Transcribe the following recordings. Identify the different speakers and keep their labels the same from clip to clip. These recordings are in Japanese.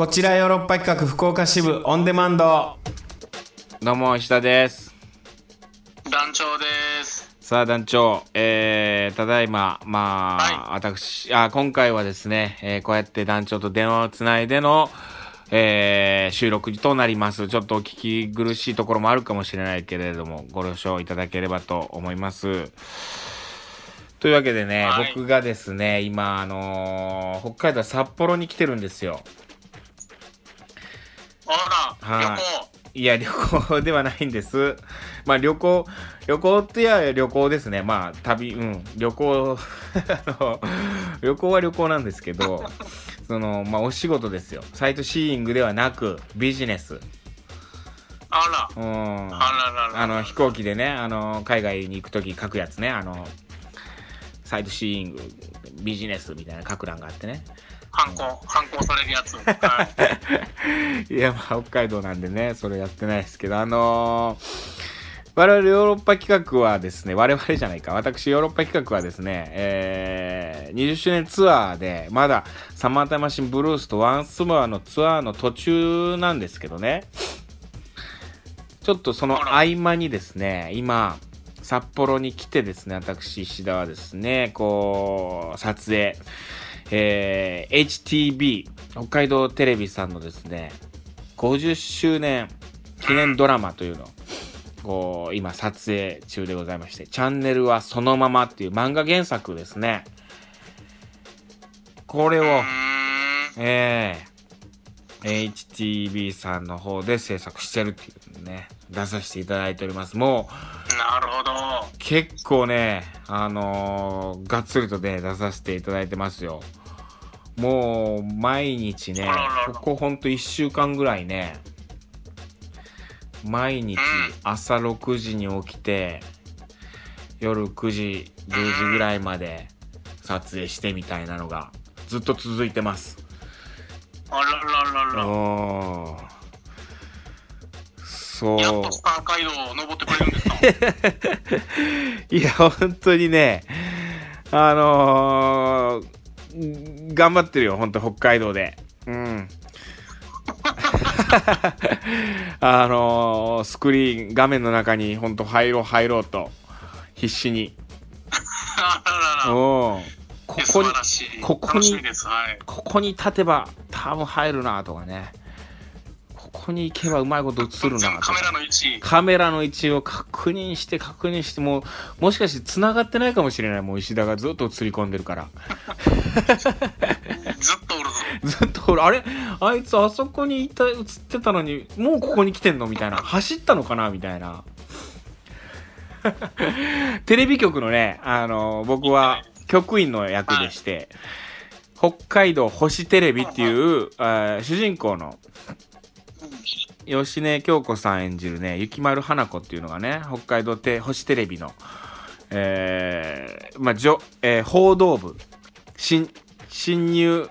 Speaker 1: こちらヨーロッパ企画福岡支部オンデマンド
Speaker 2: どうも石田です
Speaker 3: 団長です。
Speaker 2: さあ団長えー、ただいままあ、
Speaker 3: は
Speaker 2: 私あ今回はですね、えーこうやって団長と電話をつないでのえー収録となります。ちょっとお聞き苦しいところもあるかもしれないけれども、ご了承いただければと思います。というわけでね、
Speaker 3: はい
Speaker 2: 僕がですね、今、あのー北海道札幌に来てるんですよ。
Speaker 3: あら、
Speaker 2: はい
Speaker 3: 旅行。
Speaker 2: いや、旅行ではないんです。まあ、旅行、旅行ってや旅行ですね。まあ、旅、うん、旅行、あの、旅行は旅行なんですけど、その、まあ、お仕事ですよ。サイトシーイングではなく、ビジネス。
Speaker 3: あら、
Speaker 2: うん。
Speaker 3: あららら。
Speaker 2: あの、飛行機でね、あの、海外に行くとき書くやつね、あの、サイトシーイング、ビジネスみたいな書く欄があってね。
Speaker 3: 反抗、反抗されるやつ。はい。
Speaker 2: いや、まあ、北海道なんでね、それやってないですけど、あのー我々ヨーロッパ企画はですね、我々じゃないか、私ヨーロッパ企画はですね、えー、20周年ツアーで、まだサマータイムマシンブルースとワンスモアのツアーの途中なんですけどね、ちょっとその合間にですね、今、札幌に来てですね、私、石田はですね、こう、撮影、えー HTB、北海道テレビさんのですね、50周年記念ドラマというのを、こう、今撮影中でございまして、チャンネルはそのままっていう漫画原作ですね。これを。えー HTB さんの方で制作してるっていうのね、出させていただいております。もう、
Speaker 3: なるほど。
Speaker 2: 結構ね、あのーがっつりとね、出させていただいてますよ。もう、毎日ねここほんと1週間ぐらいね、毎日朝6時に起きて、夜9時、10時ぐらいまで撮影してみたいなのがずっと続いてます。
Speaker 3: あらららら。
Speaker 2: そう。
Speaker 3: やっとスター街道を登ってくれるんですか？
Speaker 2: いや、本当にね、あのー、頑張ってるよ、本当北海道で。うん。あのー、スクリーン、画面の中に本当入ろう入ろうと、必死に。
Speaker 3: あららら。
Speaker 2: おここに。ここに。
Speaker 3: はい。
Speaker 2: ここに立てば多分入るなとかね。ここに行けばうまいこと映るな
Speaker 3: カメ。ラの位置。
Speaker 2: カメラの位置を確認して確認してもうもしかして繋がってないかもしれない。もう石田がずっと映り込んでるから。
Speaker 3: ずっとおるぞ。
Speaker 2: ずっと俺あれ？あいつあそこにいた映ってたのにもうここに来てんの？みたいな。走ったのかな？みたいな。テレビ局のねあの僕は局員の役でして、北海道星テレビっていう、主人公の吉根京子さん演じるね、雪丸花子っていうのがね、北海道て星テレビの、えー、まあ、じょ、えー報道部、新、新入、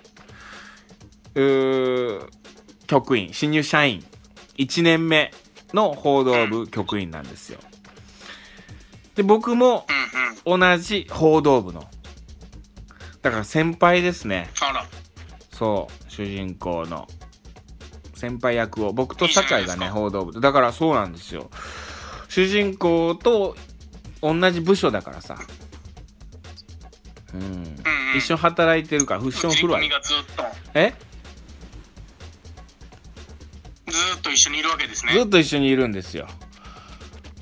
Speaker 2: 局員、新入社員、1年目の報道部局員なんですよ。で、僕も。同じ報道部の、だから先輩ですね。そう、主人公の先輩役を、僕と酒井がね、報道部で。だからそうなんですよ。主人公と同じ部署だからさ。うん。
Speaker 3: うんうん。
Speaker 2: 一緒に働いてるから、フッションフロアえ？
Speaker 3: ずっと一緒にいるわけですね。
Speaker 2: ずっと一緒にいるんですよ。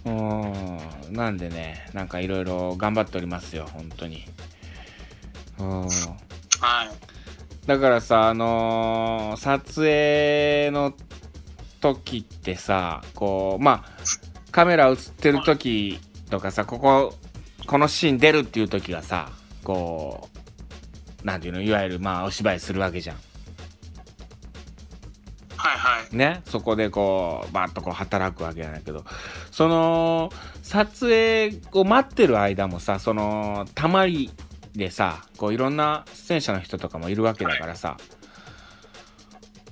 Speaker 2: うん。なんでね、なんかいろいろ頑張っておりますよ、本当に。うん。
Speaker 3: はい。
Speaker 2: だからさ、あのー撮影の時ってさ、こう、まあ、カメラ映ってる時とかさ、ここ、このシーン出るっていう時がさ、こう、なんていうの、いわゆるまあ、お芝居するわけじゃん。
Speaker 3: はいはい。
Speaker 2: ね、そこでこう、バーッとこう働くわけなんだけど、その、撮影を待ってる間もさ、その、たまりでさ、こういろんな出演者の人とかもいるわけだからさ、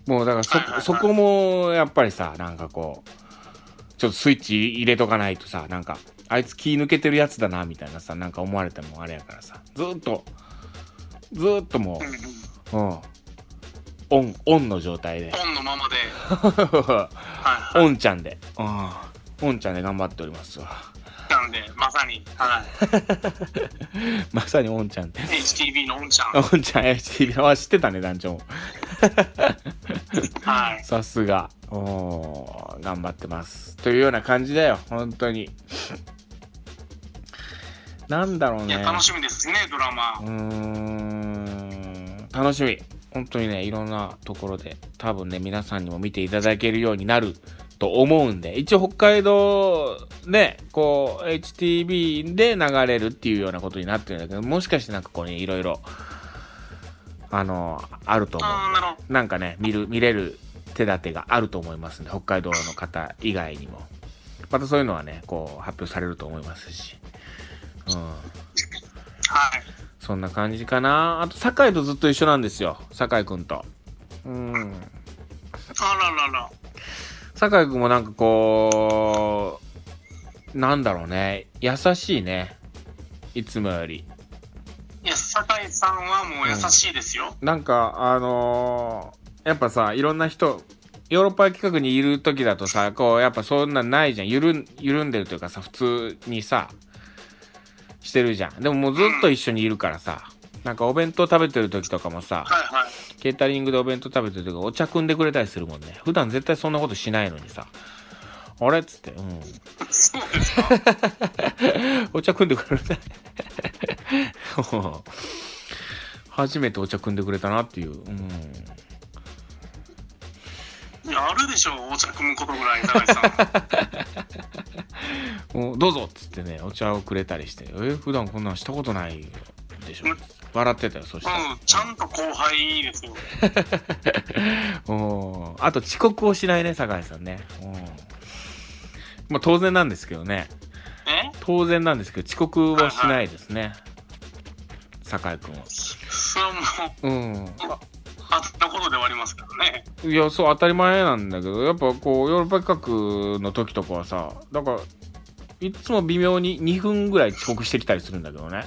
Speaker 2: もうだからそ、
Speaker 3: はいはいはい
Speaker 2: そこもやっぱりさ、なんかこう、ちょっとスイッチ入れとかないとさ、なんか、あいつ気抜けてるやつだな、みたいなさ、なんか思われてもあれやからさ、ずーっと、ずーっともう、
Speaker 3: うんうん
Speaker 2: うん。オン、オンの状態で。
Speaker 3: オンのままで、はい。
Speaker 2: オンちゃんで。ああ、オンちゃんで頑張っておりますわ。
Speaker 3: なんで、まさに、はい。
Speaker 2: まさにオンちゃんって。
Speaker 3: HTV のオンちゃん。
Speaker 2: オンちゃん HTV は知ってたね、団長も。
Speaker 3: はい。
Speaker 2: さすが。おー頑張ってます。というような感じだよ、本当に。なんだろうね。
Speaker 3: いや、楽しみですね、ドラマ
Speaker 2: う。ーん楽しみ。本当にね、いろんなところで、多分ね、皆さんにも見ていただけるようになると思うんで、一応北海道ね、こう、HTV で流れるっていうようなことになってるんだけど、もしかしてなんかこうね、いろいろ、あの、あると思う。
Speaker 3: な
Speaker 2: んかね、見る、見れる手立てがあると思いますんで、北海道の方以外にも。またそういうのはね、こう、発表されると思いますし。うん。
Speaker 3: はい。
Speaker 2: そんな感じかな。あと、酒井とずっと一緒なんですよ。酒井くんと。うん。
Speaker 3: あららら。
Speaker 2: 酒井くんもなんかこう、なんだろうね。優しいね。いつもより。
Speaker 3: いや、酒井さんはもう優しいですよ。
Speaker 2: なんか、あのーやっぱさ、いろんな人、ヨーロッパ企画にいる時だとさ、こう、やっぱそんなんないじゃん。ゆるん、緩んでるというかさ、普通にさ、してるじゃん。でももうずっと一緒にいるからさ、なんかお弁当食べてる時とかもさ、
Speaker 3: はいはい。
Speaker 2: ケータリングでお弁当食べてる時お茶汲んでくれたりするもんね。普段絶対そんなことしないのにさ。あれ？っつって、うん。
Speaker 3: そうですか。
Speaker 2: お茶汲んでくれた。初めてお茶汲んでくれたなっていう。うん。
Speaker 3: いや、あるでしょう、お茶組むことぐらい、酒井さん。
Speaker 2: もうどうぞっつってね、お茶をくれたりして、え、普段こんなんしたことないでしょ。笑ってたよ、そしたら。
Speaker 3: うん、ちゃんと後輩ですよ。
Speaker 2: うんあと遅刻をしないね、酒井さんね。うん。まあ当然なんですけどね。
Speaker 3: え？
Speaker 2: 当然なんですけど、遅刻はしないですね。酒井くんは。
Speaker 3: それはもう、
Speaker 2: うん。
Speaker 3: あったことではありますからね。
Speaker 2: いや、そう、当たり前なんだけど、やっぱこう、ヨーロッパ企画の時とかはさ、だから、いつも微妙に2分ぐらい遅刻してきたりするんだけどね。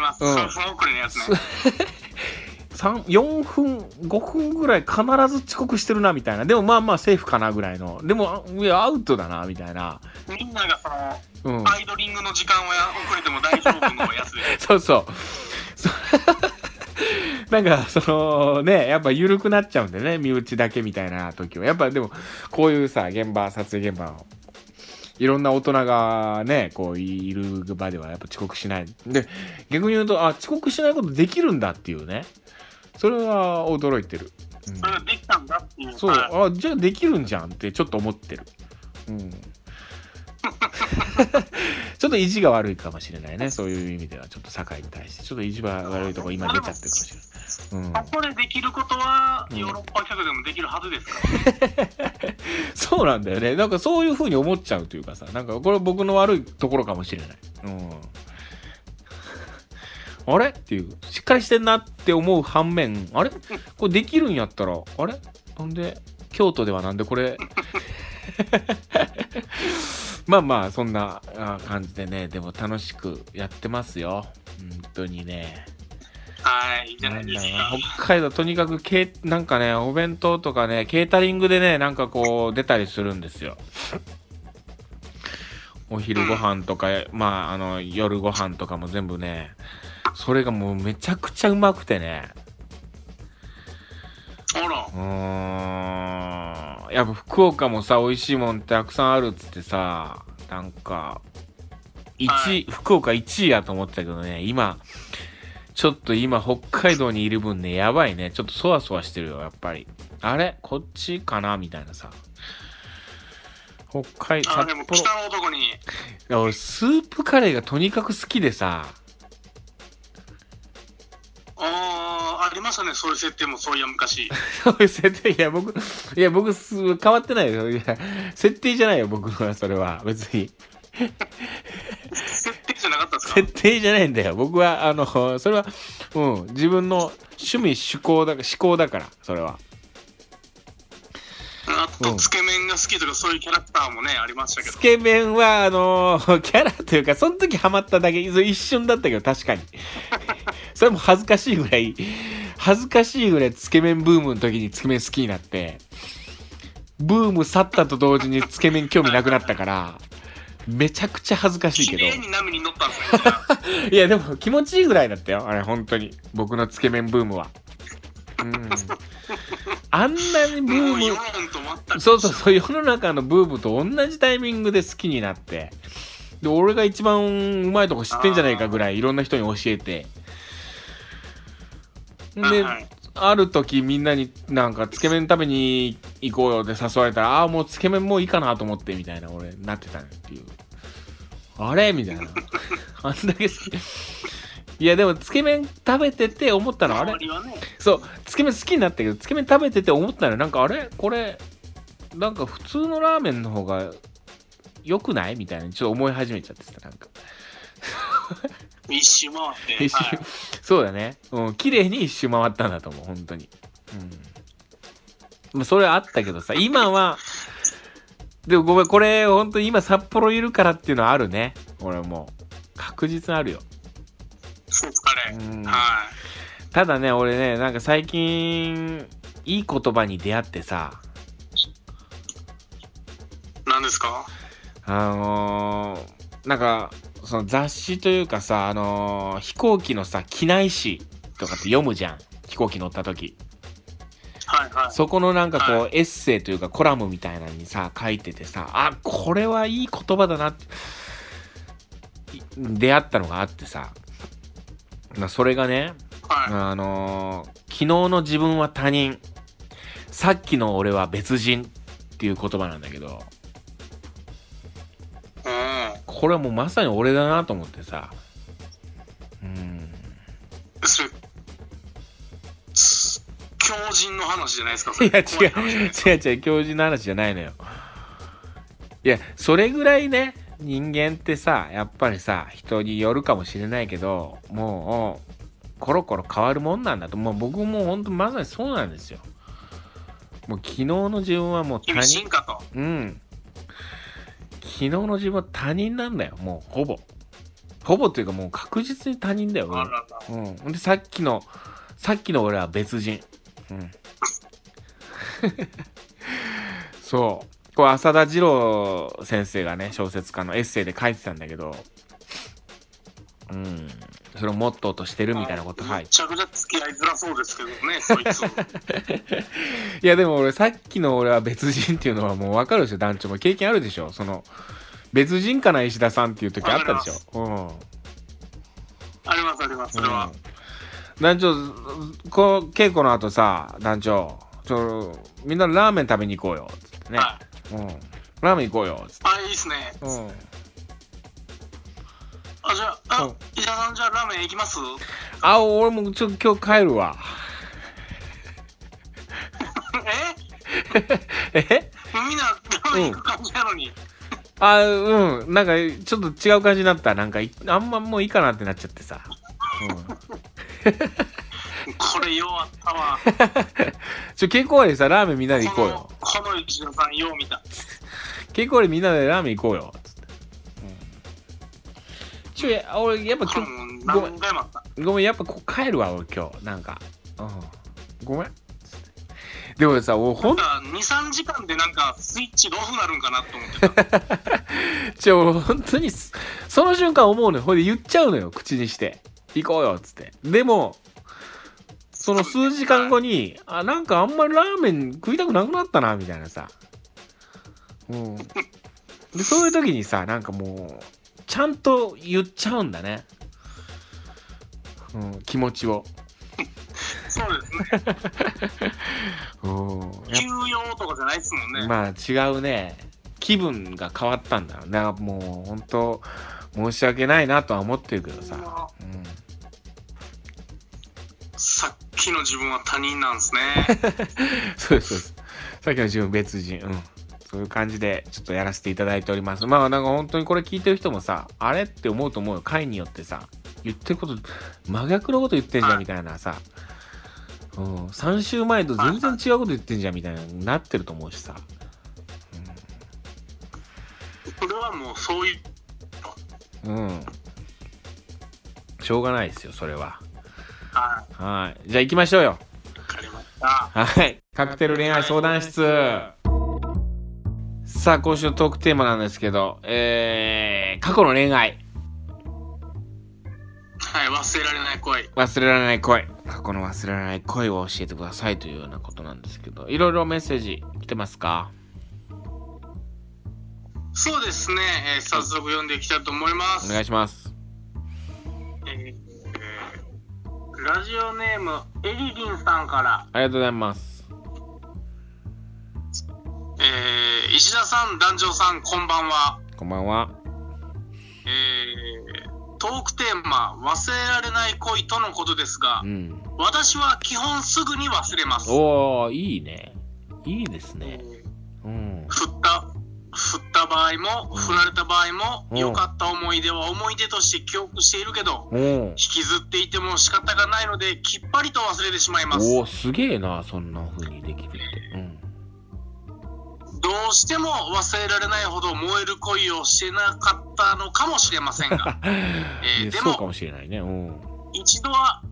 Speaker 3: ます。
Speaker 2: うん
Speaker 3: そのその遅れのやつね。
Speaker 2: 3、4分、5分ぐらい必ず遅刻してるな、みたいな。でもまあまあセーフかな、ぐらいの。でも、あいや、アウトだな、みたいな。
Speaker 3: みんながその、
Speaker 2: うん。
Speaker 3: アイドリングの時間は遅れても大丈夫のやつで。
Speaker 2: そうそう。そ なんか、そのね、やっぱ緩くなっちゃうんでね、身内だけみたいな時は。やっぱでも、こういうさ、現場、撮影現場を、いろんな大人がね、こういる場ではやっぱ遅刻しない。で、逆に言うと、あ、遅刻しないことできるんだっていうね。それは驚いてる。うん
Speaker 3: それができたんだっていう。
Speaker 2: そう、
Speaker 3: はい
Speaker 2: あ、じゃあできるんじゃんってちょっと思ってる。うん。ちょっと意地が悪いかもしれないね。そういう意味では、ちょっと酒井に対して。ちょっと意地が悪いとこ今出ちゃってるかもしれない。うん。
Speaker 3: ここでできることは、
Speaker 2: うん
Speaker 3: ヨーロッパ企画でもできるはずですか？ら。
Speaker 2: そうなんだよね。なんかそういう風に思っちゃうというかさ、なんかこれ僕の悪いところかもしれない。うん。あれ？っていう、しっかりしてんなって思う反面、あれ？これできるんやったら、あれ？なんで、京都ではなんでこれ、まあまあ、そんなあ感じでね、でも楽しくやってますよ。本当にね。
Speaker 3: はい、いいじゃな
Speaker 2: ない
Speaker 3: ですか。
Speaker 2: な北海道とにかくけいなんかねお弁当とかねケータリングでねなんかこう出たりするんですよ。お昼ご飯とか、まああの夜ご飯とかも全部ねそれがもうめちゃくちゃうまくてね。
Speaker 3: あら。
Speaker 2: う、ーん。やっぱ福岡もさ美味しいもんたくさんあるっつってさなんか1位、
Speaker 3: はい。
Speaker 2: 福岡1位やと思ってたけどね今ちょっと今北海道にいる分ねやばいね。ちょっとそわそわしてるよやっぱり。あれ？こっちかな？みたいなさ。北海
Speaker 3: あ、
Speaker 2: 札幌。
Speaker 3: でも北の男に、
Speaker 2: いや俺スープカレーがとにかく好きでさ。
Speaker 3: あーありましたね、そういう設定も、そういや昔。
Speaker 2: そういう設定？いや僕いや僕す変わってないよ。いや設定じゃないよ僕のはそれは。別に
Speaker 3: 設定じゃな
Speaker 2: いんだよ。僕は、あの、それは、うん、自分の趣味趣向だ、思考だから、それは。
Speaker 3: あと、
Speaker 2: うん
Speaker 3: つけ麺が好きとか、そういうキャラクターもね、ありましたけど
Speaker 2: つ。け麺は、あの、キャラというか、その時ハマっただけ、一瞬だったけど、確かに。それも恥ずかしいぐらい、恥ずかしいぐらいつけ麺ブームの時につけ麺好きになって、ブーム去ったと同時につけ麺興味なくなったから、めちゃくちゃ恥ずかしいけど。
Speaker 3: に波に乗ったんですね。じゃあ
Speaker 2: いや、でも気持ちいいぐらいだったよ。あれ、本当に。僕のつけ麺ブームは。うん。あんなにブーム、そうそうそう、世の中のブームと同じタイミングで好きになって。で、俺が一番うまいとこ知ってんじゃないかぐらいいろんな人に教えて。で、
Speaker 3: はいはい
Speaker 2: ある時みんなになんかつけ麺食べに行こうよって誘われたら、ああ、もうつけ麺もういいかなと思ってみたいな俺なってたっていう。あれみたいな。あんだけ好き。いやでもつけ麺食べてて思ったのあれ
Speaker 3: ね、
Speaker 2: そう、つけ麺好きになったけど、つけ麺食べてて思ったのなんかあれ？これ、なんか普通のラーメンの方が良くない？みたいなちょっと思い始めちゃってさ、なんか。
Speaker 3: 一周回って。
Speaker 2: 一周
Speaker 3: はい
Speaker 2: そうだね。うん、綺麗に一周回ったんだと思う、本当に。うん。まあ、それはあったけどさ、今は、でもごめん、これ、本当に今札幌いるからっていうのはあるね。俺もう。確実にあるよ。
Speaker 3: そうですかね。
Speaker 2: うん
Speaker 3: はい。
Speaker 2: ただね、俺ね、なんか最近、いい言葉に出会ってさ、
Speaker 3: 何ですか？
Speaker 2: あのー、なんか、その雑誌というかさ、あのー飛行機のさ、機内誌とかって読むじゃん。飛行機乗った時。
Speaker 3: はいはい。
Speaker 2: そこのなんかこう、
Speaker 3: は
Speaker 2: エッセイというかコラムみたいなのにさ、書いててさ、あ、これはいい言葉だなって、い出会ったのがあってさ、まあそれがね、
Speaker 3: はい。
Speaker 2: あのー昨日の自分は他人、さっきの俺は別人っていう言葉なんだけど、
Speaker 3: うん。
Speaker 2: これはもうまさに俺だなと思ってさ、うん、
Speaker 3: それ、つ強人の話じゃないですか。
Speaker 2: いや違
Speaker 3: う。
Speaker 2: 違う違う。教授の話じゃないのよ。いやそれぐらいね人間ってさやっぱりさ人によるかもしれないけどもうコロコロ変わるもんなんだと。もう僕も本当まさにそうなんですよ。もう昨日の自分はもう他人。
Speaker 3: 進化と。
Speaker 2: うん昨日の自分は他人なんだよもうほぼほぼっていうかもう確実に他人だよ、
Speaker 3: あらら。
Speaker 2: うん。で、さっきの、さっきの俺は別人。うん。そう。これ、浅田二郎先生がね、小説家のエッセイで書いてたんだけど、うん。それをモットーとしてるみたいなこと書いて。
Speaker 3: めちゃくちゃ付き合いづらそうですけどね、そいつ。
Speaker 2: いや、でも俺、さっきの俺は別人っていうのはもう分かるでしょ、団長も。経験あるでしょ。その、別人かな、石田さんっていう時あったでしょ。うん。
Speaker 3: ありますあります、それは。
Speaker 2: 団長、こう、稽古の後さ、団長、ちょ、みんなラーメン食べに行こうよ、つってね。
Speaker 3: はい。
Speaker 2: うん。ラーメン行こうよ、つって。
Speaker 3: あ、いいっすね。
Speaker 2: うん。
Speaker 3: あ、じゃあ、
Speaker 2: うん
Speaker 3: あ、石田さん、じゃあラーメン行きます？
Speaker 2: あ、俺もちょっと今日帰るわ。
Speaker 3: え？
Speaker 2: え？
Speaker 3: みんなラーメン行く感じなのに。
Speaker 2: あ、うん。なんか、ちょっと違う感じになった。なんかい、あんまもういいかなってなっちゃってさ。
Speaker 3: これようあったわ。
Speaker 2: うん。ちょ、稽古終わりにさ、ラーメンみんなで行こうよ。
Speaker 3: この石田さん、よう見た。
Speaker 2: 稽古終わりみんなでラーメン行こうよ。ちょ、や俺、やっぱ今日、
Speaker 3: もう何回もあった？
Speaker 2: ごめん、やっぱこう帰るわ、俺今日。なんか。うん。ごめん。でもさ、俺ほん
Speaker 3: なんか2、3時間でなんかスイッチがオフなるんかなと思ってた。
Speaker 2: ちょ、俺本当にす、その瞬間思うのよ。ほいで言っちゃうのよ、口にして。行こうよ、つって。でも、その数時間後に、あ、なんかあんまりラーメン食いたくなくなったな、みたいなさ。うん。で、そういう時にさ、なんかもう、ちゃんと言っちゃうんだね。うん、気持ちを。
Speaker 3: そうですね。休養とかじゃないですもんね。
Speaker 2: まあ違うね。気分が変わったんだろう。だからもう本当申し訳ないなとは思ってるけどさ。うん。
Speaker 3: さっきの自分は他人なんですね。
Speaker 2: そうです、そうです。さっきの自分別人。うん。そういう感じでちょっとやらせていただいております。まあなんか本当にこれ聞いてる人もさ、あれって思うと思うよ。回によってさ、言ってること、真逆のこと言ってんじゃんみたいなさ。うん。3週前と全然違うこと言ってんじゃんみたいななってると思うしさ。
Speaker 3: これはもうそういう、
Speaker 2: うん。しょうがないですよ、それは。
Speaker 3: は
Speaker 2: はい。じゃあ行きましょうよ。
Speaker 3: い。わかりました。
Speaker 2: はい。カクテル恋愛相談室。さあ、今週のトークテーマなんですけど、えー、過去の恋愛。
Speaker 3: はい、忘れられない恋。
Speaker 2: 忘れられない恋。過去の忘れられない恋を教えてくださいというようなことなんですけど、いろいろメッセージ来てますか？
Speaker 3: そうですね、えー早速読んでいきたいと思いま
Speaker 2: お
Speaker 3: す。
Speaker 2: 願いします。
Speaker 3: えーラジオネーム、エリリンさんから、
Speaker 2: ありがとうございます。
Speaker 3: えー石田さん、団長さん、こんばんは。
Speaker 2: こんばんは。
Speaker 3: えートークテーマ、忘れられない恋とのことですが
Speaker 2: う、ん。
Speaker 3: 私は基本すぐに忘れます。
Speaker 2: おー、いいね。いいです
Speaker 3: え
Speaker 2: ね。
Speaker 3: ー
Speaker 2: うん。
Speaker 3: 振った、振った場合も、振られた場合も、
Speaker 2: うん
Speaker 3: 良かった思い出は思い出として記憶しているけど、
Speaker 2: お
Speaker 3: 引きずっていても仕方がないので、きっぱりと忘れてしまいます。
Speaker 2: おー、すげえな、そんな風にできるって。うん。
Speaker 3: どうしても忘れられないほど燃える恋をしてなかったのかもしれませんが、えーでも
Speaker 2: いやそうかもしれないね。うん。
Speaker 3: 一度は、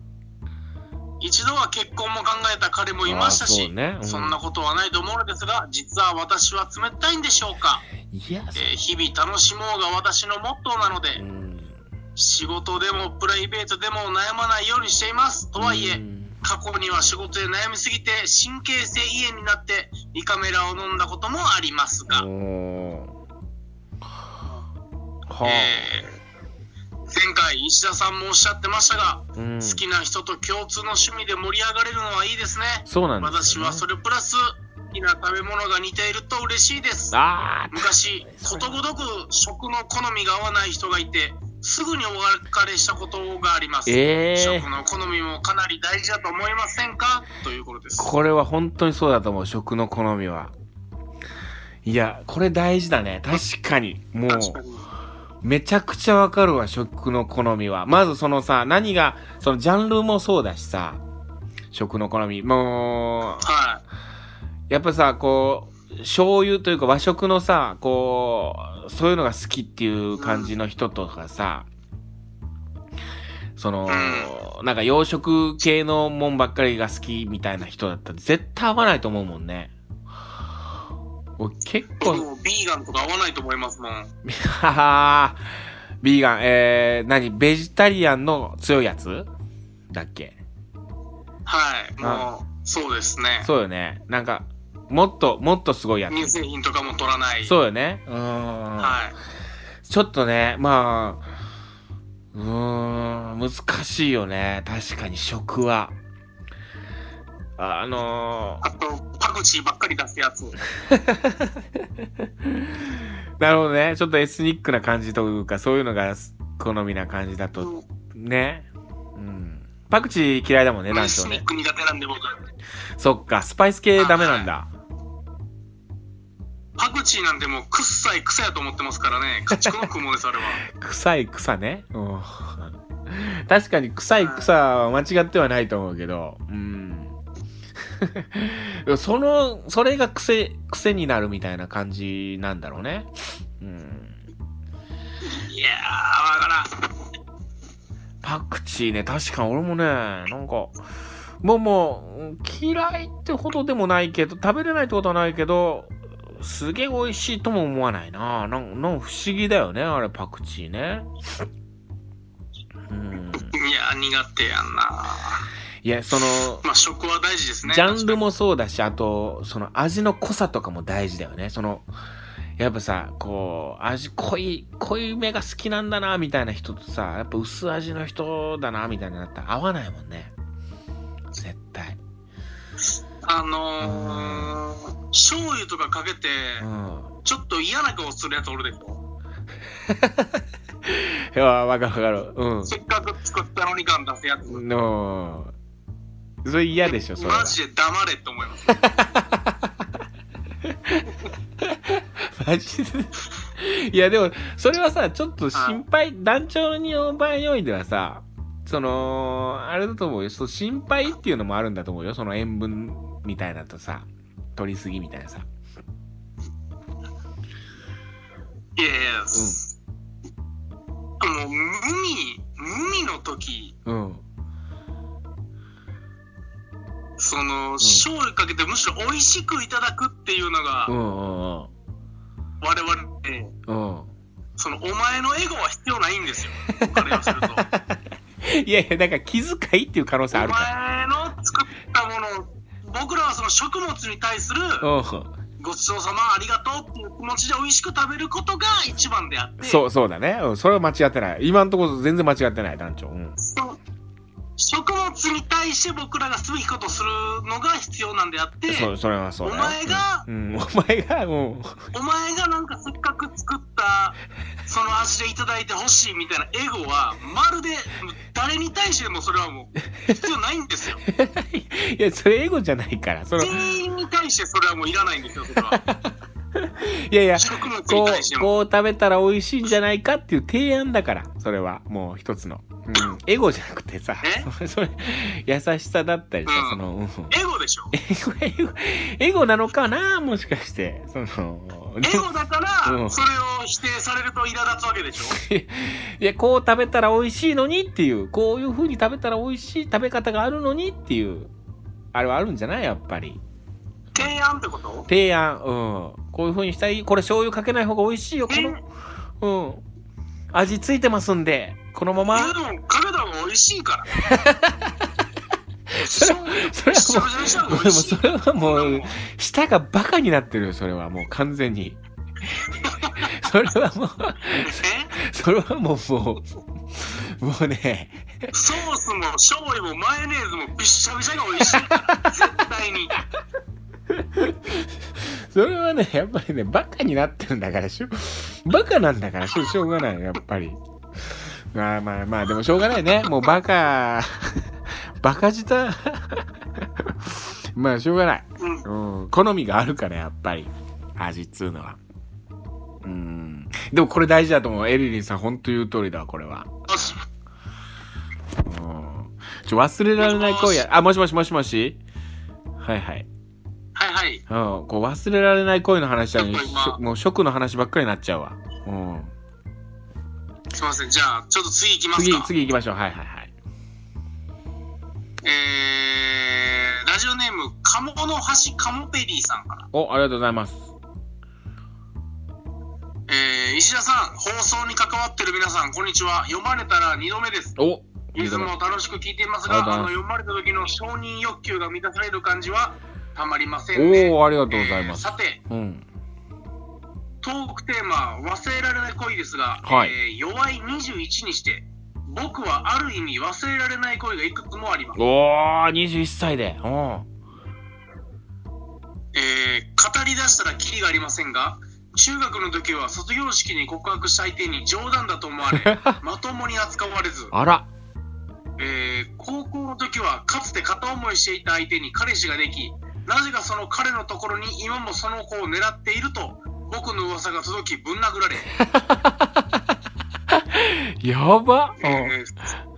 Speaker 3: 一度は結婚も考えた彼もいましたし、
Speaker 2: うねうん
Speaker 3: そんなことはないと思うのですが、実は私は冷たいんでしょうか。えー日々楽しもうが私のモットーなので、
Speaker 2: うん。
Speaker 3: 仕事でもプライベートでも悩まないようにしています。とはいえ、
Speaker 2: うん
Speaker 3: 過去には仕事で悩みすぎて神経性胃炎になって胃カメラを飲んだこともありますが、
Speaker 2: は
Speaker 3: えー前回石田さんもおっしゃってましたが、
Speaker 2: あ。うん。
Speaker 3: 好きな人と共通の趣味で盛り上がれるのはいいですね。
Speaker 2: そうなんですよ、ね。
Speaker 3: 私はそれプラス好きな食べ物が似ていると嬉しいです。昔、ことごとく食の好みが合わない人がいて、すぐにお別れしたことがあります。
Speaker 2: ええ
Speaker 3: 食の好みもかなり大事だと思いませんか？ということです。
Speaker 2: これは本当にそうだと思う、食の好みは。いや、これ大事だね。確かに。もう。めちゃくちゃわかるわ、食の好みは。まずそのさ、何が、そのジャンルもそうだしさ、食の好み。もう、
Speaker 3: は
Speaker 2: やっぱさ、こう、醤油というか和食のさ、こう、そういうのが好きっていう感じの人とかさ、その、なんか洋食系のもんばっかりが好きみたいな人だったら絶対合わないと思うもんね。俺結
Speaker 3: い。
Speaker 2: 構、
Speaker 3: もうビーガンとか合わないと思いますもん。
Speaker 2: は はビーガン、えー、何ベジタリアンの強いやつだっけ？
Speaker 3: はい。もう、そうですね。
Speaker 2: そうよね。なんか、もっと、もっとすごいやつ。
Speaker 3: 乳製品とかも取らない。
Speaker 2: そうよね。うーん。
Speaker 3: はい。
Speaker 2: ちょっとね、まあ、うーん、難しいよね。確かに食は。あの
Speaker 3: あと、パクチーばっかり出すやつ。
Speaker 2: ー、なるほどね。ちょっとエスニックな感じというか、そういうのが好みな感じだと、ね。うん。パクチー嫌いだもんね、
Speaker 3: エ
Speaker 2: 団長ね
Speaker 3: スニッ。ク苦手なんで僕。
Speaker 2: そっか、スパイス系ダメなんだ。
Speaker 3: パクチーなんてもう、くっさい草やと思ってますからね。家畜の雲です、あれは。
Speaker 2: 臭い草ね。うん。確かに臭い草は間違ってはないと思うけど、うん。その、それが癖、癖になるみたいな感じなんだろうね。うん。
Speaker 3: いやー、わからん。
Speaker 2: パクチーね、確かに俺もね、なんか、もうもう、嫌いってほどでもないけど、食べれないってことはないけど、すげえ美味しいとも思わないな。なんなん不思議だよね、あれパクチーね。うん。
Speaker 3: いやー、苦手やんな。
Speaker 2: いや、その、
Speaker 3: まあ、食は大事ですね。
Speaker 2: ジャンルもそうだし、あと、その味の濃さとかも大事だよね。その、やっぱさ、こう、味濃い、濃いめが好きなんだな、みたいな人とさ、やっぱ薄味の人だな、みたいになったら合わないもんね。絶対。
Speaker 3: あのー、醤油とかかけて、
Speaker 2: うん。
Speaker 3: ちょっと嫌な顔するやつおるでしょ。
Speaker 2: いや、わかるわかる。うん。
Speaker 3: せっかく作ったのに感出すやつ。
Speaker 2: の、それ嫌でしょ、それは
Speaker 3: マ。ジで黙れって思います。
Speaker 2: マジで。いや、でも、それはさ、ちょっと心配、団長にの場合においてはさ、その、あれだと思うよ。そう心配っていうのもあるんだと思うよ。その塩分みたいなとさ、取りすぎみたいなさ。
Speaker 3: いやいや、もう、無味、無味の時、
Speaker 2: うん。
Speaker 3: その、醤油かけてむしろ美味しくいただくっていうのが
Speaker 2: う、んうん
Speaker 3: 我々で、
Speaker 2: うん。うん。
Speaker 3: その、お前のエゴは必要ないんですよ。僕から言わせると。
Speaker 2: いやいや、だから気遣いっていう可能性あ
Speaker 3: お
Speaker 2: るか
Speaker 3: 前の作ったものを、僕らはその食物に対する。ごちそうさまありがとうっていう気持ちで美味しく食べることが一番であって、
Speaker 2: そう、そうだね。うん。それは間違ってない。今んところ全然間違ってない、団長。うん。
Speaker 3: そう食物に対して僕らがすべきことをするのが必要なんであって、
Speaker 2: そう、それはそう
Speaker 3: お。前が、
Speaker 2: うん、お前が、も
Speaker 3: お前がなんかせっかく作ったその味でいただいてほしいみたいなエゴは、まるで誰に対してもそれはもう必要ないんですよ。
Speaker 2: う、いや、それエゴじゃないから。その、
Speaker 3: 全員に対してそれはもういらないんですよ、それは。
Speaker 2: いやいや、こう。こう食べたら美味しいんじゃないかっていう提案だから、それは。もう一つの。うん。エゴじゃなくてさ、それ、優しさだったりさ、
Speaker 3: うん
Speaker 2: その、うん
Speaker 3: エゴでしょ？
Speaker 2: エゴ、エゴ、なのかな？もしかして。その、
Speaker 3: エゴだから、
Speaker 2: うん
Speaker 3: それを否定されると苛立つわけでしょ？
Speaker 2: いや、こう食べたら美味しいのにっていう、こういう風に食べたら美味しい食べ方があるのにっていう、あれはあるんじゃない？やっぱり。
Speaker 3: 提案ってこと？
Speaker 2: 提案、うん。こういう風にしたい。これ醤油かけない方が美味しいよ、この、うん。味ついてますんで、このまま。
Speaker 3: えでも、美味しいから。
Speaker 2: それそれはもう、それはもう、舌がバカになってるよ、それはもう完全に。それはもう、
Speaker 3: え？
Speaker 2: それはもう、もう、もうね、
Speaker 3: ソースも醤油もマヨネーズもびっしゃびしゃが美味しい。絶対に。
Speaker 2: それはね、やっぱりね、バカになってるんだからしょ、バカなんだからしょ、しょうがない、やっぱり。まあまあまあ、でもしょうがないね。もうバカ、バカ舌。まあ、しょうがない。
Speaker 3: うん。
Speaker 2: 好みがあるから、やっぱり。味っつうのは。うん。でもこれ大事だと思う。エリリンさん、ほんと言う通りだわ、これは。うん。ちょ、忘れられない声や。あ、もしもしもしもしはいはい。
Speaker 3: はいはい。
Speaker 2: うん。こう、忘れられない恋の話はね、
Speaker 3: ちょっと今
Speaker 2: しょもう食の話ばっかりになっちゃうわ。うん。
Speaker 3: すいません。じゃあ、ちょっと次行きます
Speaker 2: 次、
Speaker 3: か。
Speaker 2: 次行きましょう。はいはいはい。
Speaker 3: えー、ラジオネーム、カモの橋カモペリーさんから。
Speaker 2: お、ありがとうございます。
Speaker 3: えー、石田さん、放送に関わってる皆さん、こんにちは。読まれたら2度目です。
Speaker 2: お
Speaker 3: いつも楽しく聞いていますが、
Speaker 2: あ
Speaker 3: の読まれた時の承認欲求が満たされる感じはたまりませんね。
Speaker 2: おー、ありがとうございます。
Speaker 3: えーさて、
Speaker 2: うん。
Speaker 3: トークテーマ、忘れられない恋ですが、
Speaker 2: はい
Speaker 3: えー弱い21にして、僕はある意味忘れられない恋がいくつもあります。
Speaker 2: おー、21歳で。うん。
Speaker 3: えー語り出したらキリがありませんが、中学の時は卒業式に告白した相手に冗談だと思われ、まともに扱われず、
Speaker 2: あら。
Speaker 3: えー高校の時はかつて片思いしていた相手に彼氏ができ、なぜかその彼のところに今もその子を狙っていると、僕の噂が届きぶん殴られ、
Speaker 2: やば。うん。
Speaker 3: えー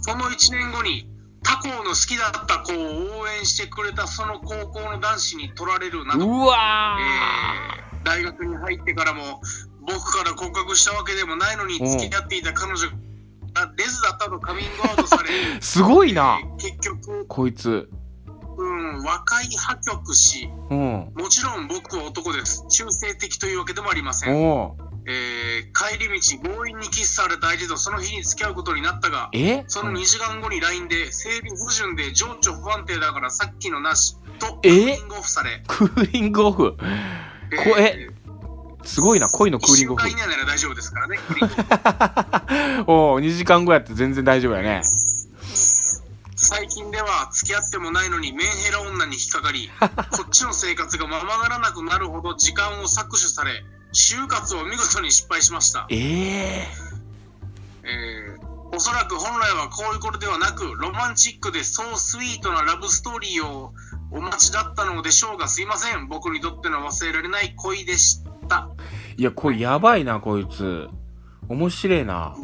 Speaker 3: その1年後に他校の好きだった子を応援してくれたその高校の男子に取られるなど、
Speaker 2: うわ
Speaker 3: えー大学に入ってからも僕から告白したわけでもないのに
Speaker 2: うん
Speaker 3: 付き合っていた彼女がレズだったとカミングアウトされ、
Speaker 2: ー。すごいな
Speaker 3: え。ー結局、
Speaker 2: こいつ。
Speaker 3: うん、和解破局し、
Speaker 2: うん。
Speaker 3: もちろん僕は男です。中性的というわけでもありません。
Speaker 2: おー。
Speaker 3: えー帰り道、強引にキスされた相手とその日に付き合うことになったが、
Speaker 2: え？
Speaker 3: その2時間後に LINE で、生理不順で情緒不安定だからさっきのなし、と、
Speaker 2: え？
Speaker 3: クーリングオフされ、
Speaker 2: クーリングオフ？こえ？すごいな、恋のクーリングオフ
Speaker 3: 1週間以。内なら大丈夫ですからね、クーリングオフ
Speaker 2: おー、2時間後やって全然大丈夫やね。
Speaker 3: 最近では付き合ってもないのにメンヘラ女に引っかかり、こっちの生活がままならなくなるほど時間を搾取され、就活を見事に失敗しました。
Speaker 2: ええ
Speaker 3: えーおそらく本来はこういうことではなく、ロマンチックでそうスイートなラブストーリーをお待ちだったのでしょうが、すいません。僕にとっての忘れられない恋でした。
Speaker 2: いや、これやばいな、こいつ。面白いな。
Speaker 3: う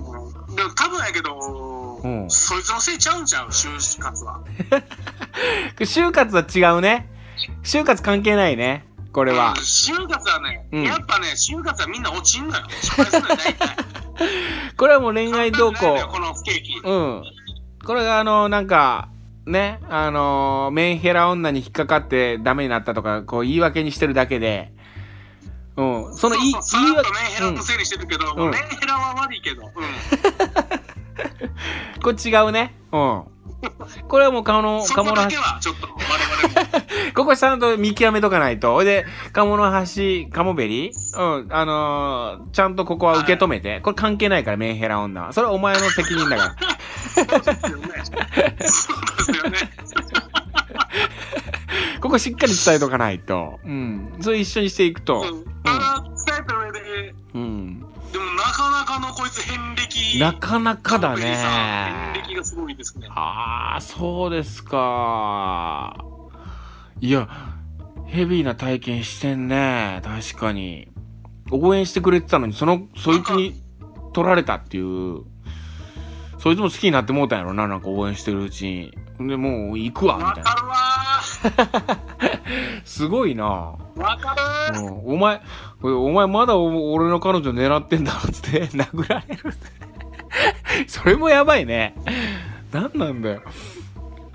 Speaker 3: んでも多分やけど、
Speaker 2: うん
Speaker 3: そいつのせいちゃうんちゃう？就活は。
Speaker 2: 就活は違うね。就活関係ないね。これは
Speaker 3: うん。就活はね、
Speaker 2: うん
Speaker 3: やっぱね、就活はみんな落ちんのよ。失敗するのよ、大体。
Speaker 2: これはもう恋愛動向
Speaker 3: 簡単なんだよ。この不景気。
Speaker 2: うん。これがあの、なんか、ね、あのーメンヘラ女に引っかかってダメになったとか、こう言い訳にしてるだけで、うん、その言い
Speaker 3: そうそう
Speaker 2: 言い訳
Speaker 3: さらっとメンヘラのせいにしてるけど、
Speaker 2: うん
Speaker 3: メンヘラは悪いけど、うん。
Speaker 2: これ違うね。うん。これはもう顔の、
Speaker 3: そ
Speaker 2: 鴨の橋
Speaker 3: こだけ。はちょっと我々も。
Speaker 2: ここちゃんと見極めとかないと。ほいで、鴨の橋、鴨べりうん、あのーちゃんとここは受け止めて。これ関係ないから、メンヘラ女は。それはお前の責任だから。
Speaker 3: そうですよね。そうですよね。
Speaker 2: ここしっかり伝えとかないと。うん。それ一緒にしていくと。
Speaker 3: うんただ、なかなか
Speaker 2: だ
Speaker 3: 遍
Speaker 2: ね。
Speaker 3: 歴がすごいですね。
Speaker 2: ああ、そうですか。いや、ヘビーな体験してんね。確かに。応援してくれてたのに、その、そいつに取られたっていう。そいつも好きになってもうたんやろな、なんか応援してるうちに。で、もう行くわ、みたいな。
Speaker 3: わかるわ
Speaker 2: すごいな。
Speaker 3: ー。わかるー。
Speaker 2: うんお前、お前まだお俺の彼女狙ってんだろっつって殴られるって。それもやばいね。なんなんだよ。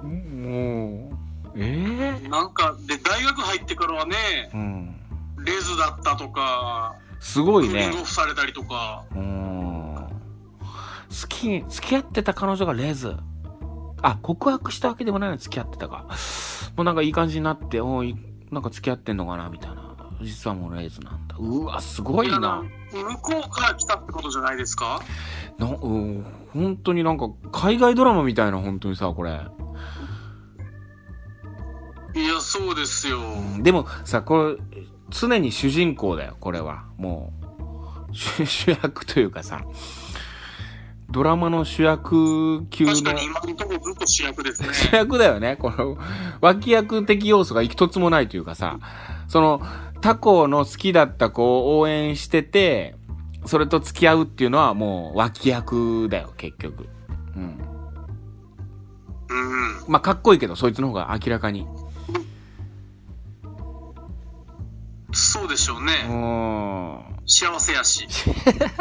Speaker 2: もう、ええ
Speaker 3: なんか、で、大学入ってからはね、
Speaker 2: うん。
Speaker 3: レズだったとか、
Speaker 2: すごいね
Speaker 3: クされたりとか、
Speaker 2: うん。好き、付き合ってた彼女がレズ。あ、告白したわけでもないのに付き合ってたか。もうなんかいい感じになって、おい、なんか付き合ってんのかなみたいな。実はもうレズなんだ。うわ、すごいな。
Speaker 3: 向こうから来たってことじゃないですか？
Speaker 2: な、うん、本当になんか、海外ドラマみたいな、本当にさ、これ。
Speaker 3: いや、そうですよ。
Speaker 2: でもさ、これ、常に主人公だよ、これは。もう、主 主役というかさ、ドラマの主役級の
Speaker 3: 確かに今のところずっと主役ですね。
Speaker 2: 主役だよね。この、脇役的要素が一つもないというかさ、その、他校の好きだった子を応援してて、それと付き合うっていうのはもう脇役だよ、結局。うん。
Speaker 3: うん。
Speaker 2: まあ、かっこいいけど、そいつの方が明らかに。
Speaker 3: そうでしょう
Speaker 2: う
Speaker 3: ね。
Speaker 2: ーん。
Speaker 3: 幸せやし。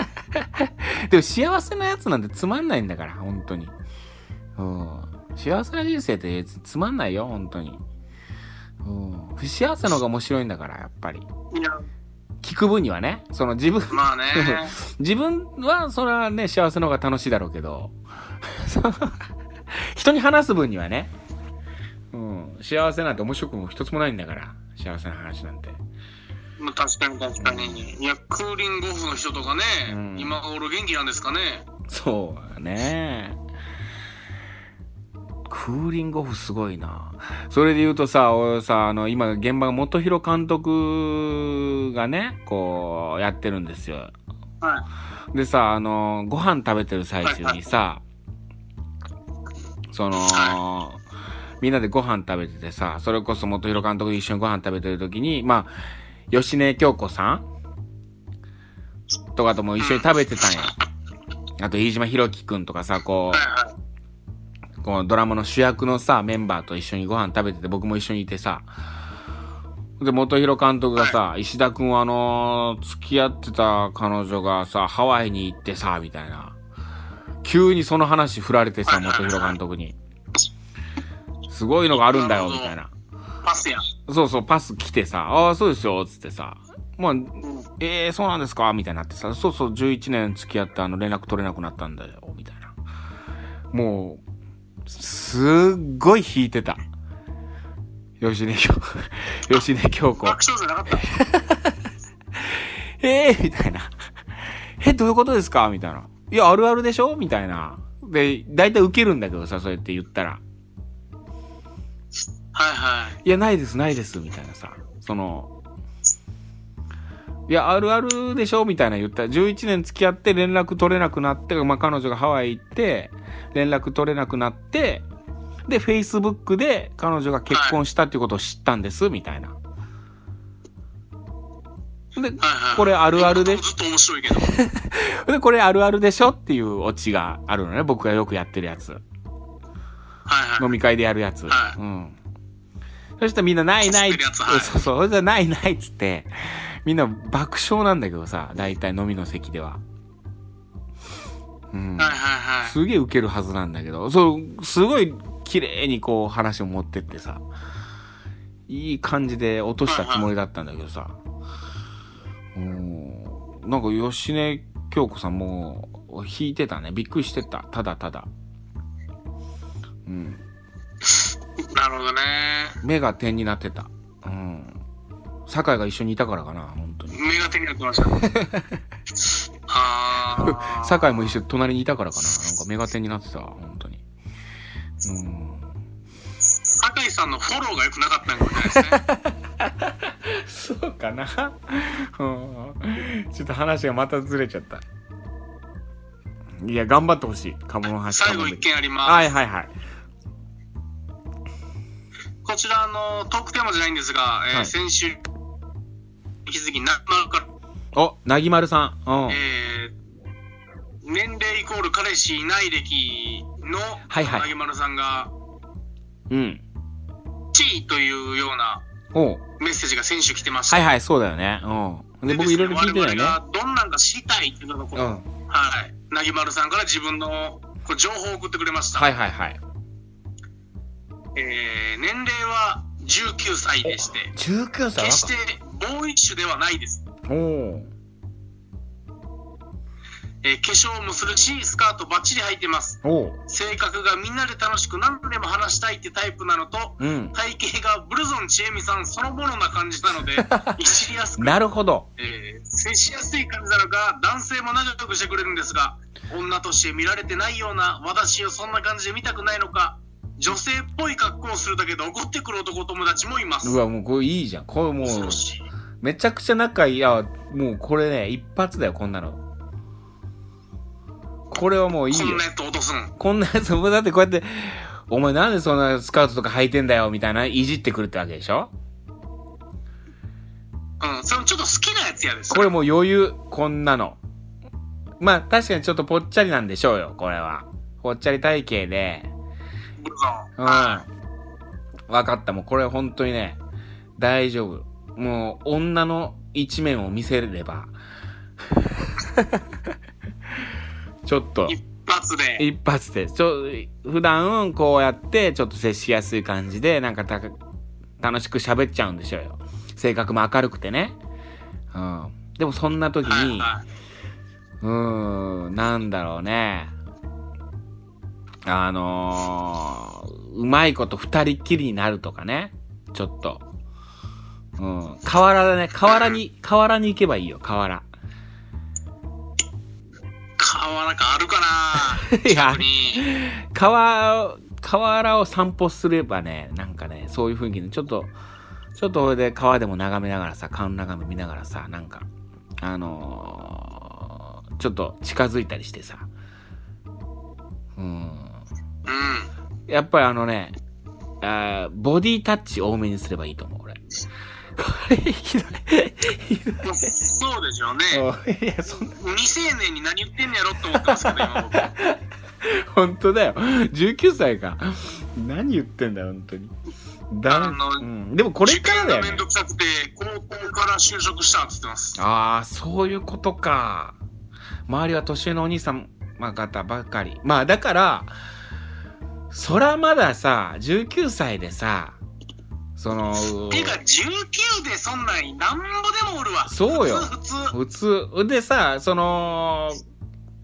Speaker 2: でも幸せなやつなんてつまんないんだから、本当に。うん。幸せな人生ってつまんないよ、本当に。うん。不幸せの方が面白いんだから、やっぱり。聞く分にはね、その自分、
Speaker 3: まあね。
Speaker 2: 自分は、それはね、幸せの方が楽しいだろうけど、人に話す分にはね、うん、幸せなんて面白くも一つもないんだから、幸せな話なんて。
Speaker 3: まあ確かに確かに。いや、クーリングオフの人とかね、
Speaker 2: うん
Speaker 3: 今頃元気なんですかね。
Speaker 2: そうだね。クーリングオフすごいな。それで言うとさ、俺さ、あの、今、現場が元弘監督がね、こう、やってるんですよ。
Speaker 3: は
Speaker 2: でさ、あの、ご飯食べてる最中にさ、その、
Speaker 3: は
Speaker 2: みんなでご飯食べててさ、それこそ元弘監督と一緒にご飯食べてる時に、まあ、吉根京子さんとかとも一緒に食べてたんや。あと、飯島博樹くんとかさ、こ。う、このドラマの主役のさ、メンバーと一緒にご飯食べてて、僕も一緒にいてさ、で、元弘監督がさ、石田くんはあのー付き合ってた彼女がさ、ハワイに行ってさ、みたいな。急にその話振られてさ、元弘監督に。すごいのがあるんだよ、みたいな。
Speaker 3: パスや。
Speaker 2: そうそう、パス来てさ、ああ、そうですよ、つってさ。まあ、
Speaker 3: うん。
Speaker 2: ええー、そうなんですか？みたいになってさ、そうそう、11年付き合ってあの連絡取れなくなったんだよ、みたいな。もう、すっごい引いてた。吉根京、吉根京子。
Speaker 3: 爆笑じゃなかった。
Speaker 2: え えー、みたいな。え、どういうことですか？みたいな。いや、あるあるでしょ？みたいな。で、大体受けるんだけどさ、そうやって言ったら。
Speaker 3: はいはい。
Speaker 2: いや、ないです、ないです、みたいなさ。その、いや、あるあるでしょみたいな言ったら、11年付き合って連絡取れなくなって、まあ、彼女がハワイ行って、連絡取れなくなって、で、Facebook で彼女が結婚したっていうことを知ったんです、みたいな。で。これあるあるで
Speaker 3: ずっと面白いけど。
Speaker 2: で、これあるあるでしょっていうオチがあるのね。僕がよくやってるやつ。
Speaker 3: はいはい。
Speaker 2: 飲み会でやるやつ。
Speaker 3: はい
Speaker 2: うん。そしたらみんなないないっつって、そうそう、そしたらないないっつって、みんな爆笑なんだけどさ、大体飲みの席では。うん。
Speaker 3: はいはいはい。
Speaker 2: すげえウケるはずなんだけど、そう、すごい綺麗にこう話を持ってってさ、いい感じで落としたつもりだったんだけどさ、うん、なんか吉根京子さんも引いてたね。びっくりしてた。ただただ。うん。
Speaker 3: なるほどね。
Speaker 2: 目が点になってた。うん。酒井が一緒にいたからかな、本当に。
Speaker 3: 目が手になってました。ああ。
Speaker 2: 酒井も一緒に隣にいたからかな。なんか目が点になってたわ、本当に。うん。
Speaker 3: 酒井さんのフォローが良くなかったんかもしれないですね。
Speaker 2: そうかな。うん。ちょっと話がまたずれちゃった。いや、頑張ってほしい。鴨の橋
Speaker 3: 最後一件あります。
Speaker 2: はいはいはい。
Speaker 3: こちらあのトークテーマじゃないんですが、えー
Speaker 2: はい
Speaker 3: 先週引き続きなまから、
Speaker 2: お、なぎまるさん。うん。
Speaker 3: えー年齢イコール彼氏いない歴の
Speaker 2: はいはい
Speaker 3: なぎまるさんが
Speaker 2: うん。
Speaker 3: 「チー」というような
Speaker 2: おう
Speaker 3: メッセージが先週来てました。
Speaker 2: はいはい、そうだよね。うん。で、僕いろいろ聞いてたよね。
Speaker 3: どんなんが知りたいっていうのをこの、
Speaker 2: うん。
Speaker 3: はい。なぎまるさんから自分のこう情報を送ってくれました。
Speaker 2: はいはいはい。
Speaker 3: えー年齢は19歳でして、
Speaker 2: 19歳？
Speaker 3: 決してボーイッシュではないです。
Speaker 2: おお
Speaker 3: えー化粧もするし、スカートバッチリ履いてます。性格がみんなで楽しく何でも話したいってタイプなのと、
Speaker 2: うん。
Speaker 3: 体型がブルゾンちえみさんそのものな感じなので、いじりやすく、
Speaker 2: なるほど。
Speaker 3: えー接しやすい感じなのか、男性も仲良くしてくれるんですが、女として見られてないような私をそんな感じで見たくないのか、女性っぽい格好をするだけで怒ってくる男友達もいます。
Speaker 2: うわ、もうこれいいじゃん。これもう。めちゃくちゃ仲いい。いや、もうこれね、一発だよ、こんなの。これはもういいよ
Speaker 3: こんな。やつ落とすん。
Speaker 2: こんなやつ、もうだってこうやって、お前なんでそんなスカートとか履いてんだよ、みたいな、いじってくるってわけでしょ？
Speaker 3: うん、それもちょっと好きなやつやです。
Speaker 2: これもう余裕、こんなの。まあ、確かにちょっとぽっちゃりなんでしょうよ、これは。ぽっちゃり体型で。うん。
Speaker 3: は
Speaker 2: わかった、もうこれ本当にね、大丈夫。もう、女の一面を見せれば。ちょっと
Speaker 3: い。、一発で。
Speaker 2: 一発で、ちょ、普段こうやってちょっと接しやすい感じで、なんかた、楽しく喋っちゃうんでしょうよ。性格も明るくてね。うん。でもそんな時に、うーん、なんだろうね。あのー、うまいこと二人っきりになるとかね。ちょっと。うん。河原だね。河原に、河原に行けばいいよ、河原。
Speaker 3: い。川なんかあるかな？
Speaker 2: いや。川、河原を散歩すればね、なんかね、そういう雰囲気で、ちょっと、ちょっとそれで川でも眺めながらさ、川の眺め見ながらさ、なんか、あのー、ちょっと近づいたりしてさ。うん。
Speaker 3: うん。
Speaker 2: やっぱりあのね、あーボディタッチ多めにすればいいと思う、俺。これ、ひどい。ひどい。
Speaker 3: まあそうでしょうね。
Speaker 2: おいや、そんな、
Speaker 3: 未成年に何言ってんねやろって思ってますけど、今僕。
Speaker 2: 本当だよ。19歳か。何言ってんだよ、本当に。だうん、でもこれからだよね
Speaker 3: めん。どくさくて、高校から就職したって言ってます。
Speaker 2: ああ、そういうことか。周りは年上のお兄さん方ばかり。まあだから、そらまださ、19歳でさ、その、
Speaker 3: てか、19でそんなんなんぼでもおるわ。
Speaker 2: そうよ
Speaker 3: 普通、普通。
Speaker 2: 普通。でさ、その、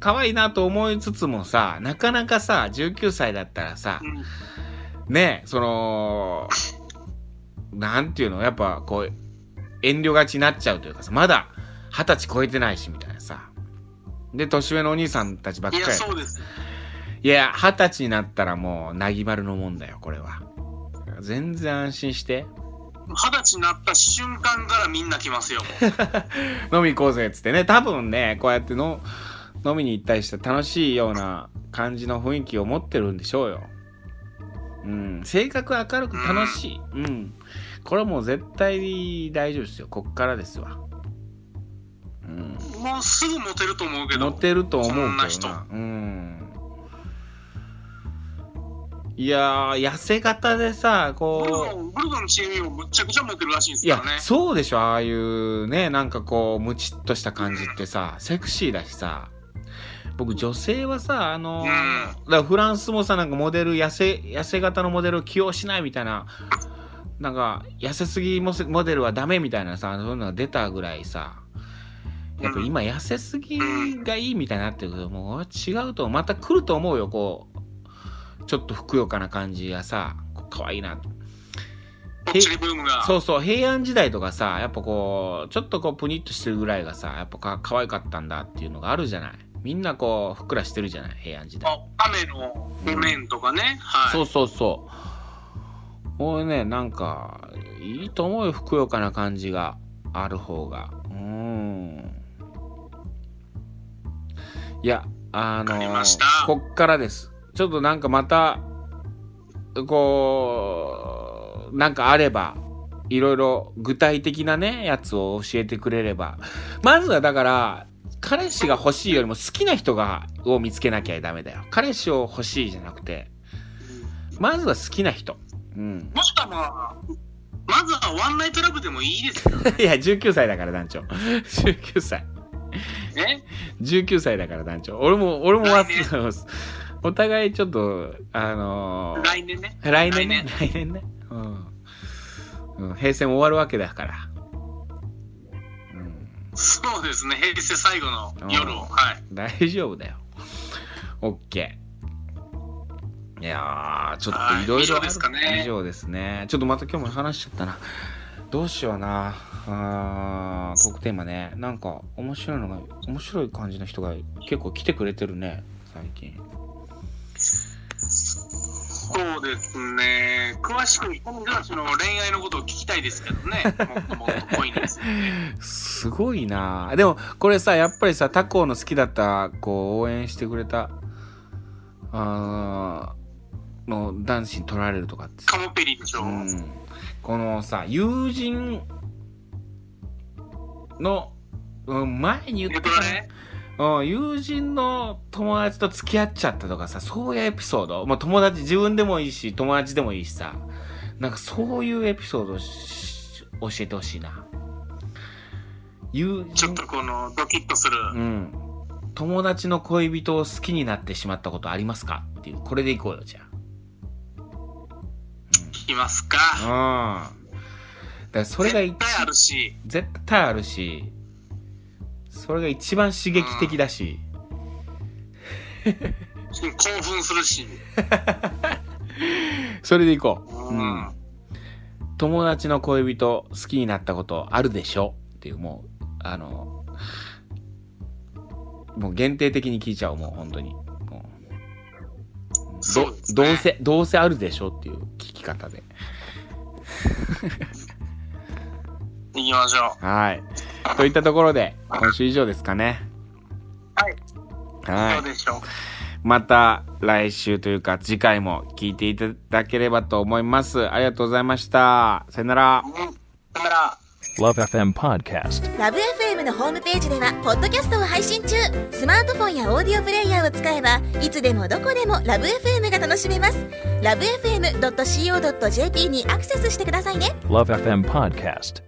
Speaker 2: 可愛いなと思いつつもさ、なかなかさ、19歳だったらさ、
Speaker 3: うん
Speaker 2: ね、その、なんていうの、やっぱこう、遠慮がちになっちゃうというかさ、まだ二十歳超えてないし、みたいなさ。で、年上のお兄さんたちばっか
Speaker 3: い
Speaker 2: り。
Speaker 3: や、そうです。
Speaker 2: いや、二十歳になったらもう、なぎまるのもんだよ、これは。全然安心して。
Speaker 3: 二十歳になった瞬間からみんな来ますよ。
Speaker 2: 飲み行こうぜ、つってね。多分ね、こうやっての、飲みに行ったりして楽しいような感じの雰囲気を持ってるんでしょうよ。うん。性格明るく楽しい。うん。これはもう絶対大丈夫ですよ。こっからですわ。うん。
Speaker 3: もうすぐモテると思うけど。
Speaker 2: モテると思うけどな。
Speaker 3: そんな人
Speaker 2: うん。いやー、痩せ型でさ、こう。
Speaker 3: ブルドン、ブルドンのチームもむっちゃくちゃモテるらしいんです
Speaker 2: いや
Speaker 3: からね、。
Speaker 2: そうでしょ、ああいうね、なんかこう、ムチっとした感じってさ、セクシーだしさ、僕女性はさ、あのー
Speaker 3: うん
Speaker 2: だフランスもさ、なんかモデル、痩せ、痩せ型のモデルを起用しないみたいな、なんか、痩せすぎモデルはダメみたいなさ、そういうのが出たぐらいさ、やっぱ今痩せすぎがいいみたいになってるけど、もう違うと、また来ると思うよ、こう、ちょっとふくよかな感じがさ、可愛いな。
Speaker 3: ぽっちりブームが。
Speaker 2: そうそう、平安時代とかさ、やっぱこう、ちょっとこう、プニッとしてるぐらいがさ、やっぱか可愛かったんだっていうのがあるじゃない。みんなこう、ふっくらしてるじゃない、平安時代。
Speaker 3: あ雨のお面とかね。はい。
Speaker 2: そうそうそう。俺ね、なんか、いいと思うよ、ふくよかな感じがある方が。うーん。いや、あのこっからです。ちょっとなんかまた、こう、なんかあれば、いろいろ具体的なね、やつを教えてくれれば。まずはだから、彼氏が欲しいよりも好きな人が、を見つけなきゃダメだよ。彼氏を欲しいじゃなくて、まずは好きな人。うん。
Speaker 3: もしくはまずはワンナイトラブでもいいですよね。
Speaker 2: いや、19歳だから団長。19歳。
Speaker 3: ね。
Speaker 2: 19歳だから団長。俺も、俺も忘
Speaker 3: 来
Speaker 2: れお互いちょっと、あのー
Speaker 3: 来年ね。
Speaker 2: 来年ね。来年ね。うん。うん、平成も終わるわけだから。うん。
Speaker 3: そうですね。平成最後の夜を。
Speaker 2: うん
Speaker 3: はい。
Speaker 2: 大丈夫だよ。オッケー。いやー、ちょっといろいろ
Speaker 3: はい以上ですかね
Speaker 2: 以上ですね。ちょっとまた今日も話しちゃったな。どうしような。あートークテーマね。なんか、面白いのが、面白い感じの人が結構来てくれてるね、最近。
Speaker 3: そうですね。詳しく、この人たちの恋愛のことを聞きたいですけどね。もっともっと濃いんです。
Speaker 2: すごいなでも、これさ、やっぱりさ、他校の好きだった、こう、応援してくれた、あーの男子に取られるとかってさ
Speaker 3: カモペリでしょ。
Speaker 2: うん、このさ友人の、うん、前に言ったか
Speaker 3: ネトラね。
Speaker 2: な、うん、友人の友達と付き合っちゃったとかさそういうエピソード、まあ、友達自分でもいいし友達でもいいしさ。なんかそういうエピソード教えてほしいな。友
Speaker 3: ちょっ
Speaker 2: 人
Speaker 3: とこのドキッとする。
Speaker 2: うん。友達の恋人を好きになってしまったことありますか？っていう。これでいこうよじゃあ。
Speaker 3: 聞きますか？
Speaker 2: うん。だからそれが一
Speaker 3: 絶対あるし。
Speaker 2: 絶対あるし、それが一番刺激的だし、
Speaker 3: 興奮するし。
Speaker 2: それでいこう。
Speaker 3: う
Speaker 2: うんん。友達の恋人好きになったことあるでしょ？っていう、もう、あの、もう限定的に聞いちゃう、もう本当に。もう
Speaker 3: ね
Speaker 2: どどうせ、どうせあるでしょ？っていう聞き方で。
Speaker 3: 行きましょう。
Speaker 2: はい。といったところで、今週以上ですかね。
Speaker 3: はい。
Speaker 2: はい
Speaker 3: どう。でしょう？
Speaker 2: また来週というか次回も聞いていただければと思います。ありがとうございました。さよなら。
Speaker 3: うん。さよなら。
Speaker 4: Love FM Podcast.
Speaker 5: ラブ f m のホームページではポッドキャストを配信中スマートフォンやオーディオプレイヤーを使えばいつでもどこでもラブ f m が楽しめますラブ FM.co.jp にアクセスしてくださいね
Speaker 4: Love FM Podcast.